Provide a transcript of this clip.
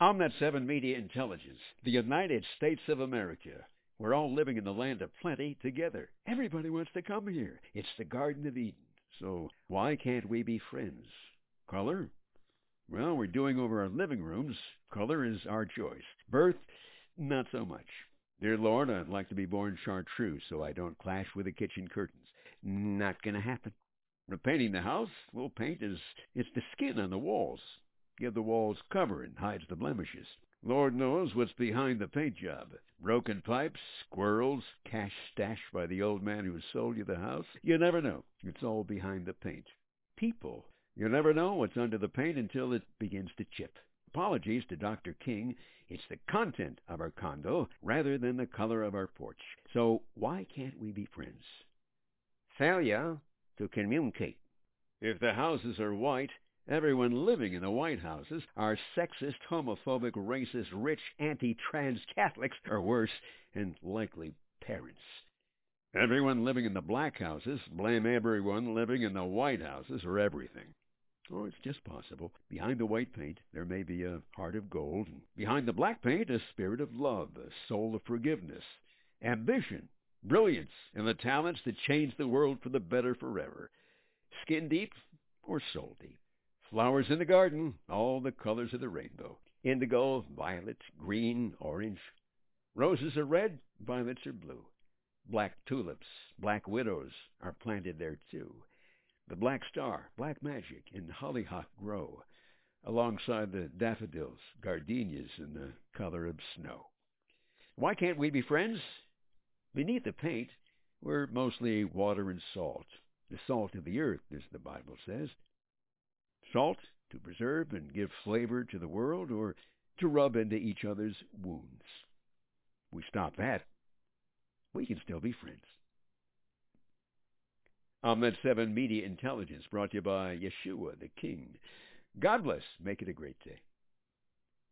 OmNet 7 Media Intelligence, the United States of America. We're all living in the land of plenty together. Everybody wants to come here. It's the Garden of Eden. So why can't we be friends? Color? Well, we're doing over our living rooms. Color is our choice. Birth? Not so much. Dear Lord, I'd like to be born chartreuse so I don't clash with the kitchen curtains. Not gonna happen. We're the house. We'll paint as it's the skin on the walls. Give the walls cover and hides the blemishes. Lord knows what's behind the paint job. Broken pipes, squirrels, cash stashed by the old man who sold you the house. You never know. It's all behind the paint. People. You never know what's under the paint until it begins to chip. Apologies to Dr. King. It's the content of our condo rather than the color of our porch. So why can't we be friends? Failure to communicate. If the houses are white, everyone living in the White Houses are sexist, homophobic, racist, rich, anti-trans Catholics, or worse, and likely parents. Everyone living in the black houses blame everyone living in the White Houses for everything. Or it's just possible. Behind the white paint, there may be a heart of gold, and behind the black paint, a spirit of love, a soul of forgiveness, ambition, brilliance, and the talents that change the world for the better forever. Skin deep or soul deep. Flowers in the garden, all the colors of the rainbow. Indigo, violet, green, orange. Roses are red, violets are blue. Black tulips, black widows are planted there too. The black star, black magic, and hollyhock grow alongside the daffodils, gardenias, and the color of snow. Why can't we be friends? Beneath the paint, we're mostly water and salt, the salt of the earth, as the Bible says. Salt to preserve and give flavor to the world or to rub into each other's wounds. We stop that, we can still be friends. OmNet 7 Media Intelligence brought to you by Yeshua the King. God bless. Make it a great day.